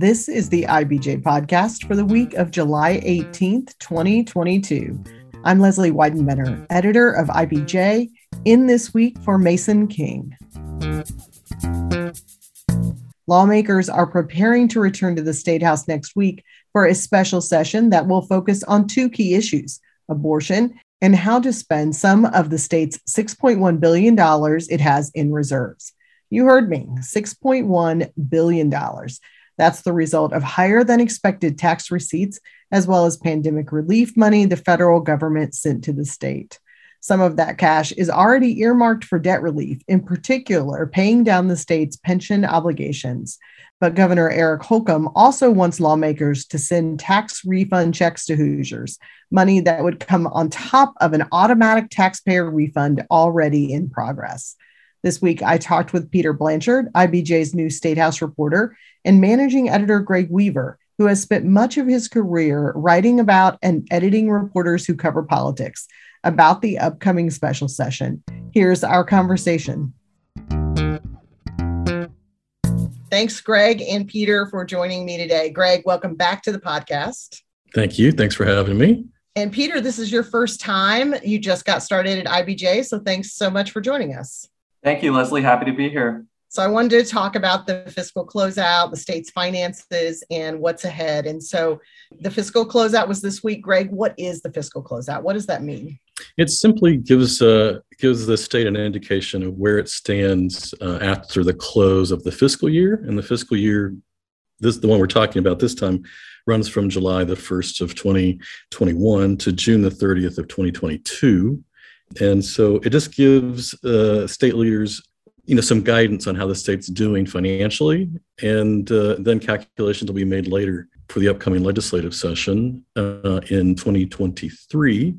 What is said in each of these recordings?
This is the IBJ podcast for the week of July 18th, 2022. I'm Lesley Weidenbener, editor of IBJ, in this week for Mason King. Lawmakers are preparing to return to the State House next week for a special session that will focus on two key issues abortion and how to spend some of the state's $6.1 billion it has in reserves. You heard me $6.1 billion. That's the result of higher than expected tax receipts, as well as pandemic relief money the federal government sent to the state. Some of that cash is already earmarked for debt relief, in particular, paying down the state's pension obligations. But Governor Eric Holcomb also wants lawmakers to send tax refund checks to Hoosiers, money that would come on top of an automatic taxpayer refund already in progress. This week, I talked with Peter Blanchard, IBJ's new State House reporter, and managing editor Greg Weaver, who has spent much of his career writing about and editing reporters who cover politics about the upcoming special session. Here's our conversation. Thanks, Greg and Peter, for joining me today. Greg, welcome back to the podcast. Thank you. Thanks for having me. And Peter, this is your first time. You just got started at IBJ, so thanks so much for joining us. Thank you, Lesley. Happy to be here. So I wanted to talk about the fiscal closeout, the state's finances, and what's ahead. And so the fiscal closeout was this week. Greg, what is the fiscal closeout? What does that mean? It simply gives uh, gives the state an indication of where it stands uh, after the close of the fiscal year. And the fiscal year, this the one we're talking about this time, runs from July the first of 2021 to June the 30th of 2022. And so it just gives uh, state leaders, you know, some guidance on how the state's doing financially, and uh, then calculations will be made later for the upcoming legislative session uh, in 2023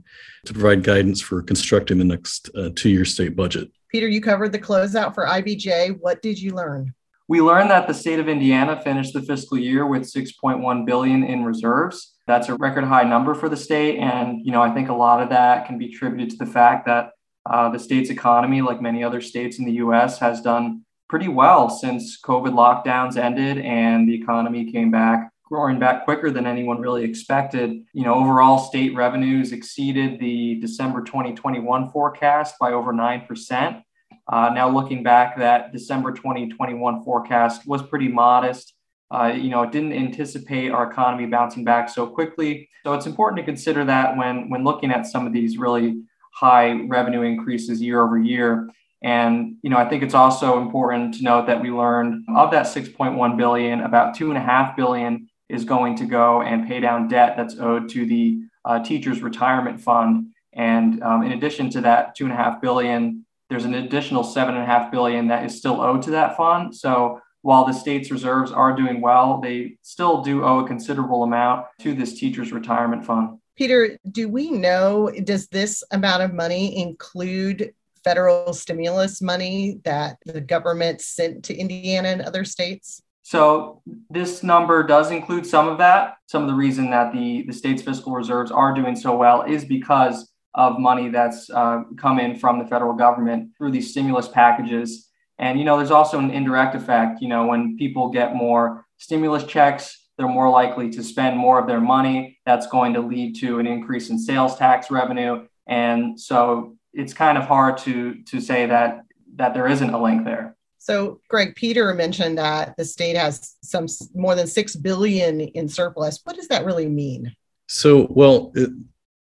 to provide guidance for constructing the next uh, two-year state budget. Peter, you covered the closeout for IBJ. What did you learn? We learned that the state of Indiana finished the fiscal year with 6.1 billion in reserves. That's a record high number for the state, and you know I think a lot of that can be attributed to the fact that uh, the state's economy, like many other states in the U.S., has done pretty well since COVID lockdowns ended and the economy came back growing back quicker than anyone really expected. You know, overall state revenues exceeded the December 2021 forecast by over 9%. Uh, now, looking back, that December 2021 forecast was pretty modest. Uh, you know, didn't anticipate our economy bouncing back so quickly. So it's important to consider that when when looking at some of these really high revenue increases year over year. And you know, I think it's also important to note that we learned of that 6.1 billion, about two and a half billion is going to go and pay down debt that's owed to the uh, teachers' retirement fund. And um, in addition to that two and a half billion, there's an additional seven and a half billion that is still owed to that fund. So while the state's reserves are doing well, they still do owe a considerable amount to this teacher's retirement fund. Peter, do we know, does this amount of money include federal stimulus money that the government sent to Indiana and other states? So this number does include some of that. Some of the reason that the, the state's fiscal reserves are doing so well is because of money that's uh, come in from the federal government through these stimulus packages. And, you know, there's also an indirect effect. You know, when people get more stimulus checks, they're more likely to spend more of their money. That's going to lead to an increase in sales tax revenue. And so it's kind of hard to, to say that, that there isn't a link there. So, Greg Peter mentioned that the state has some more than six billion in surplus. What does that really mean? So, well, it,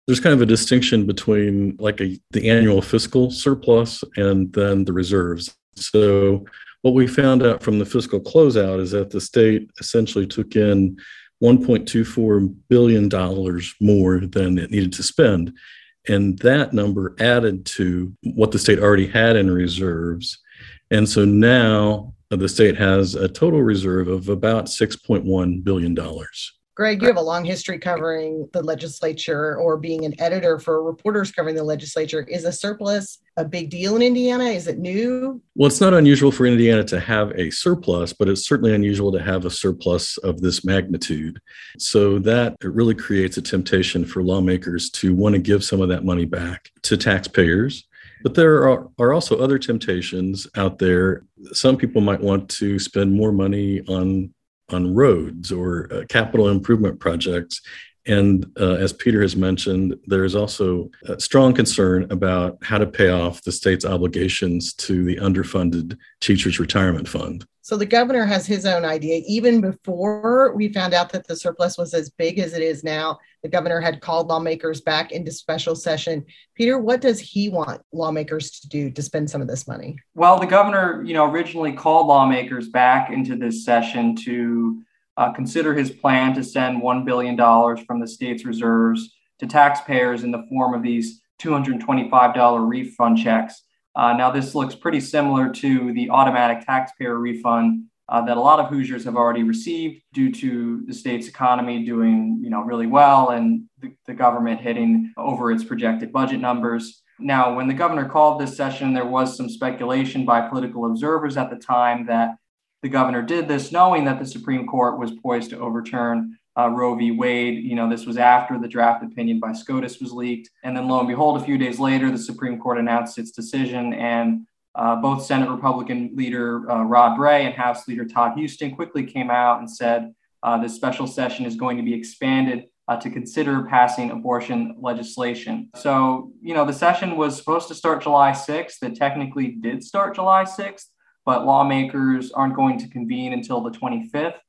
there's kind of a distinction between like a, the annual fiscal surplus and then the reserves. So, what we found out from the fiscal closeout is that the state essentially took in $1.24 billion more than it needed to spend. And that number added to what the state already had in reserves. And so now the state has a total reserve of about $6.1 billion. Greg, you have a long history covering the legislature or being an editor for reporters covering the legislature. Is a surplus a big deal in Indiana? Is it new? Well, it's not unusual for Indiana to have a surplus, but it's certainly unusual to have a surplus of this magnitude. So that it really creates a temptation for lawmakers to want to give some of that money back to taxpayers. But there are, are also other temptations out there. Some people might want to spend more money on on roads or uh, capital improvement projects. And uh, as Peter has mentioned, there is also a strong concern about how to pay off the state's obligations to the underfunded Teachers Retirement Fund. So the governor has his own idea. Even before we found out that the surplus was as big as it is now, the governor had called lawmakers back into special session. Peter, what does he want lawmakers to do to spend some of this money? Well, the governor, you know, originally called lawmakers back into this session to uh, consider his plan to send $1 billion from the state's reserves to taxpayers in the form of these $225 refund checks. Uh, now, this looks pretty similar to the automatic taxpayer refund uh, that a lot of Hoosiers have already received due to the state's economy doing, you know, really well and the, the government hitting over its projected budget numbers. Now, when the governor called this session, there was some speculation by political observers at the time that the governor did this knowing that the Supreme Court was poised to overturn uh, Roe v. Wade. You know, this was after the draft opinion by SCOTUS was leaked. And then lo and behold, a few days later, the Supreme Court announced its decision. And uh, both Senate Republican leader uh, Rod Bray and House Leader Todd Houston quickly came out and said uh, this special session is going to be expanded uh, to consider passing abortion legislation. So, you know, the session was supposed to start July 6th. It technically did start July 6th but lawmakers aren't going to convene until the 25th.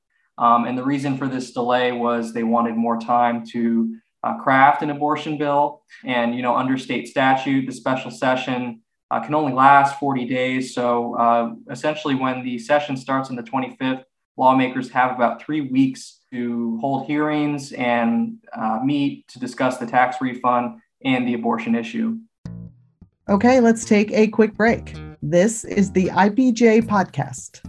Um, and the reason for this delay was they wanted more time to uh, craft an abortion bill. And, you know, under state statute, the special session uh, can only last 40 days. So uh, essentially, when the session starts on the 25th, lawmakers have about three weeks to hold hearings and uh, meet to discuss the tax refund and the abortion issue. Okay, let's take a quick break. This is the IBJ podcast.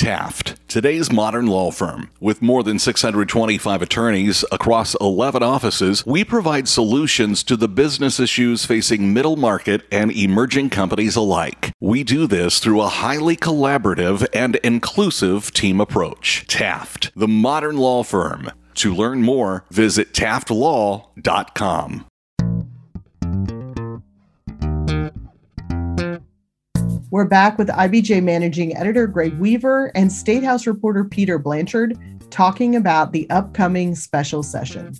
Taft, today's modern law firm. With more than 625 attorneys across 11 offices, we provide solutions to the business issues facing middle market and emerging companies alike. We do this through a highly collaborative and inclusive team approach. Taft, the modern law firm. To learn more, visit taftlaw.com. We're back with IBJ Managing Editor Greg Weaver and State House reporter Peter Blanchard talking about the upcoming special session.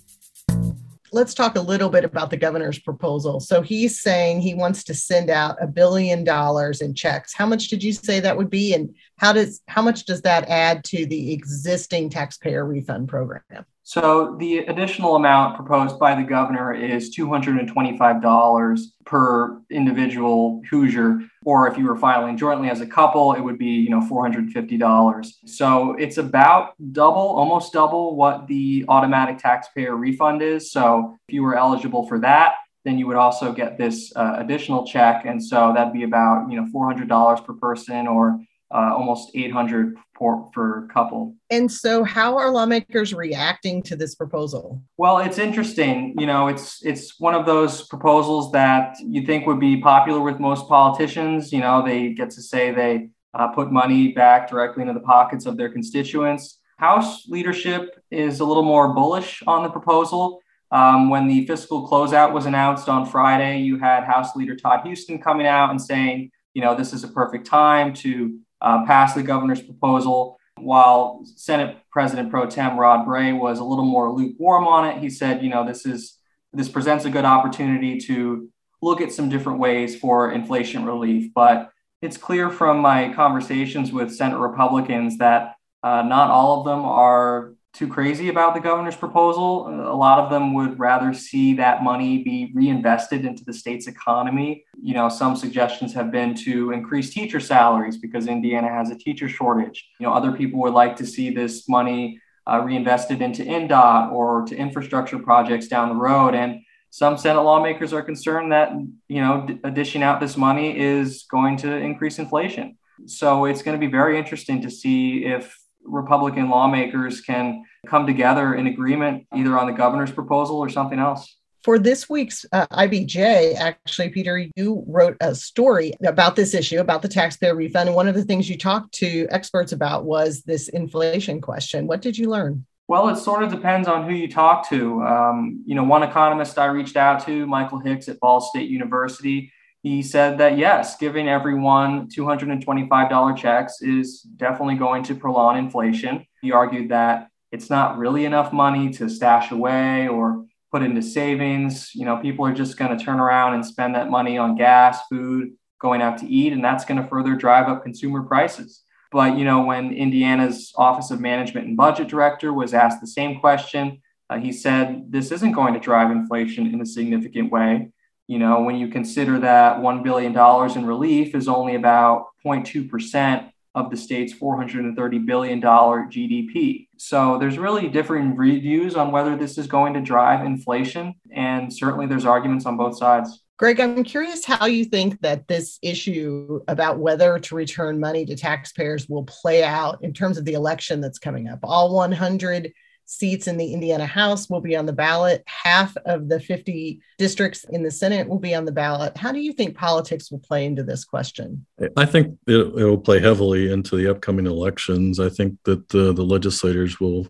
Let's talk a little bit about the governor's proposal. So he's saying he wants to send out a billion dollars in checks. How much did you say that would be and how does how much does that add to the existing taxpayer refund program? So the additional amount proposed by the governor is $225 per individual Hoosier, or if you were filing jointly as a couple, it would be, you know, $450. So it's about double, almost double what the automatic taxpayer refund is. So if you were eligible for that, then you would also get this uh, additional check. And so that'd be about, you know, $400 per person or uh, almost 800 for, for couple. And so, how are lawmakers reacting to this proposal? Well, it's interesting. You know, it's it's one of those proposals that you think would be popular with most politicians. You know, they get to say they uh, put money back directly into the pockets of their constituents. House leadership is a little more bullish on the proposal. Um, when the fiscal closeout was announced on Friday, you had House Leader Todd Houston coming out and saying, you know, this is a perfect time to uh, passed the governor's proposal. While Senate President Pro Tem Rod Bray was a little more lukewarm on it, he said, you know, this is this presents a good opportunity to look at some different ways for inflation relief. But it's clear from my conversations with Senate Republicans that uh, not all of them are too crazy about the governor's proposal. A lot of them would rather see that money be reinvested into the state's economy. You know, some suggestions have been to increase teacher salaries because Indiana has a teacher shortage. You know, other people would like to see this money uh, reinvested into INDOT or to infrastructure projects down the road. And some Senate lawmakers are concerned that, you know, d- dishing out this money is going to increase inflation. So it's going to be very interesting to see if Republican lawmakers can come together in agreement either on the governor's proposal or something else. For this week's uh, IBJ, actually, Peter, you wrote a story about this issue, about the taxpayer refund. And one of the things you talked to experts about was this inflation question. What did you learn? Well, it sort of depends on who you talk to. Um, you know, one economist I reached out to, Michael Hicks at Ball State University, he said that yes, giving everyone $225 checks is definitely going to prolong inflation. He argued that it's not really enough money to stash away or put into savings. You know, people are just going to turn around and spend that money on gas, food, going out to eat, and that's going to further drive up consumer prices. But, you know, when Indiana's Office of Management and Budget Director was asked the same question, uh, he said this isn't going to drive inflation in a significant way. You know, when you consider that $1 billion in relief is only about 0.2% of the state's $430 billion GDP. So there's really differing views on whether this is going to drive inflation. And certainly there's arguments on both sides. Greg, I'm curious how you think that this issue about whether to return money to taxpayers will play out in terms of the election that's coming up. All 100 seats in the Indiana House will be on the ballot. Half of the 50 districts in the Senate will be on the ballot. How do you think politics will play into this question? I think it, will play heavily into the upcoming elections. I think that the, the legislators will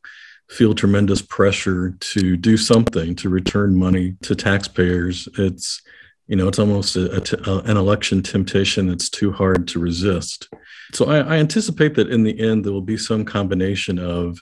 feel tremendous pressure to do something to return money to taxpayers. It's you know it's almost an election temptation that's too hard to resist. So I, I anticipate that in the end there will be some combination of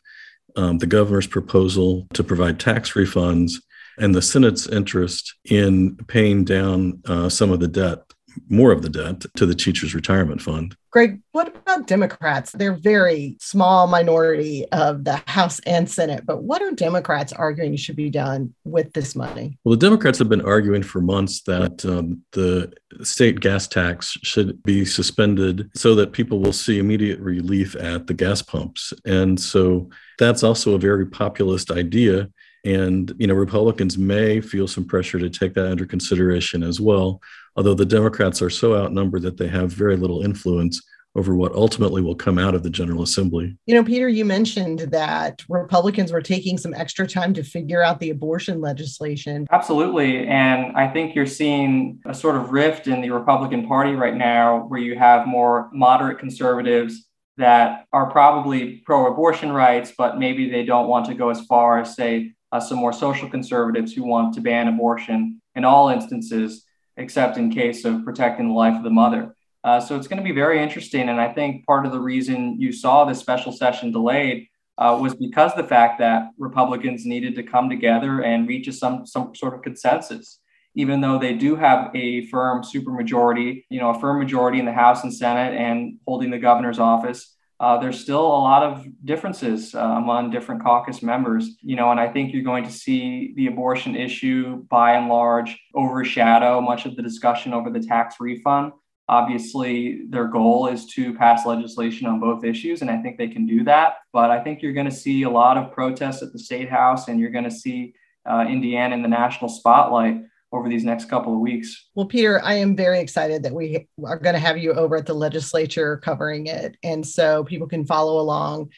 um, the governor's proposal to provide tax refunds and the Senate's interest in paying down uh, some of the debt, more of the debt, to the teachers' retirement fund. Greg, what about Democrats? They're very small minority of the House and Senate, but what are Democrats arguing should be done with this money? Well, the Democrats have been arguing for months that um, the state gas tax should be suspended so that people will see immediate relief at the gas pumps. And so that's also a very populist idea. And, you know, Republicans may feel some pressure to take that under consideration as well although the Democrats are so outnumbered that they have very little influence over what ultimately will come out of the General Assembly. You know, Peter, you mentioned that Republicans were taking some extra time to figure out the abortion legislation. Absolutely. And I think you're seeing a sort of rift in the Republican Party right now where you have more moderate conservatives that are probably pro abortion rights, but maybe they don't want to go as far as, say, uh, some more social conservatives who want to ban abortion in all instances except in case of protecting the life of the mother. Uh, so it's going to be very interesting. And I think part of the reason you saw this special session delayed uh, was because the fact that Republicans needed to come together and reach a, some some sort of consensus. Even though they do have a firm supermajority, you know, a firm majority in the House and Senate and holding the governor's office, uh, there's still a lot of differences uh, among different caucus members, you know, and I think you're going to see the abortion issue by and large overshadow much of the discussion over the tax refund. Obviously, their goal is to pass legislation on both issues, and I think they can do that. But I think you're going to see a lot of protests at the state house, and you're going to see uh, Indiana in the national spotlight over these next couple of weeks. Well, Peter, I am very excited that we are going to have you over at the legislature covering it. And so people can follow along.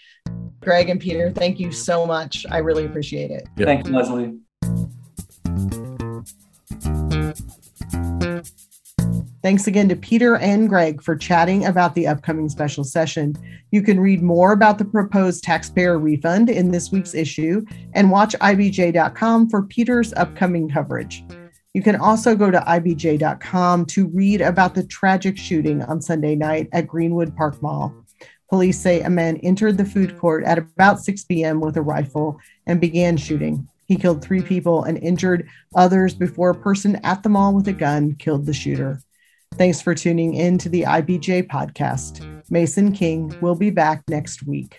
Greg and Peter, thank you so much. I really appreciate it. Yeah. Thank you, Lesley. Thanks again to Peter and Greg for chatting about the upcoming special session. You can read more about the proposed taxpayer refund in this week's issue and watch IBJ.com for Peter's upcoming coverage. You can also go to ibj.com to read about the tragic shooting on Sunday night at Greenwood Park Mall. Police say a man entered the food court at about 6 p.m. with a rifle and began shooting. He killed three people and injured others before a person at the mall with a gun killed the shooter. Thanks for tuning in to the IBJ podcast. Mason King will be back next week.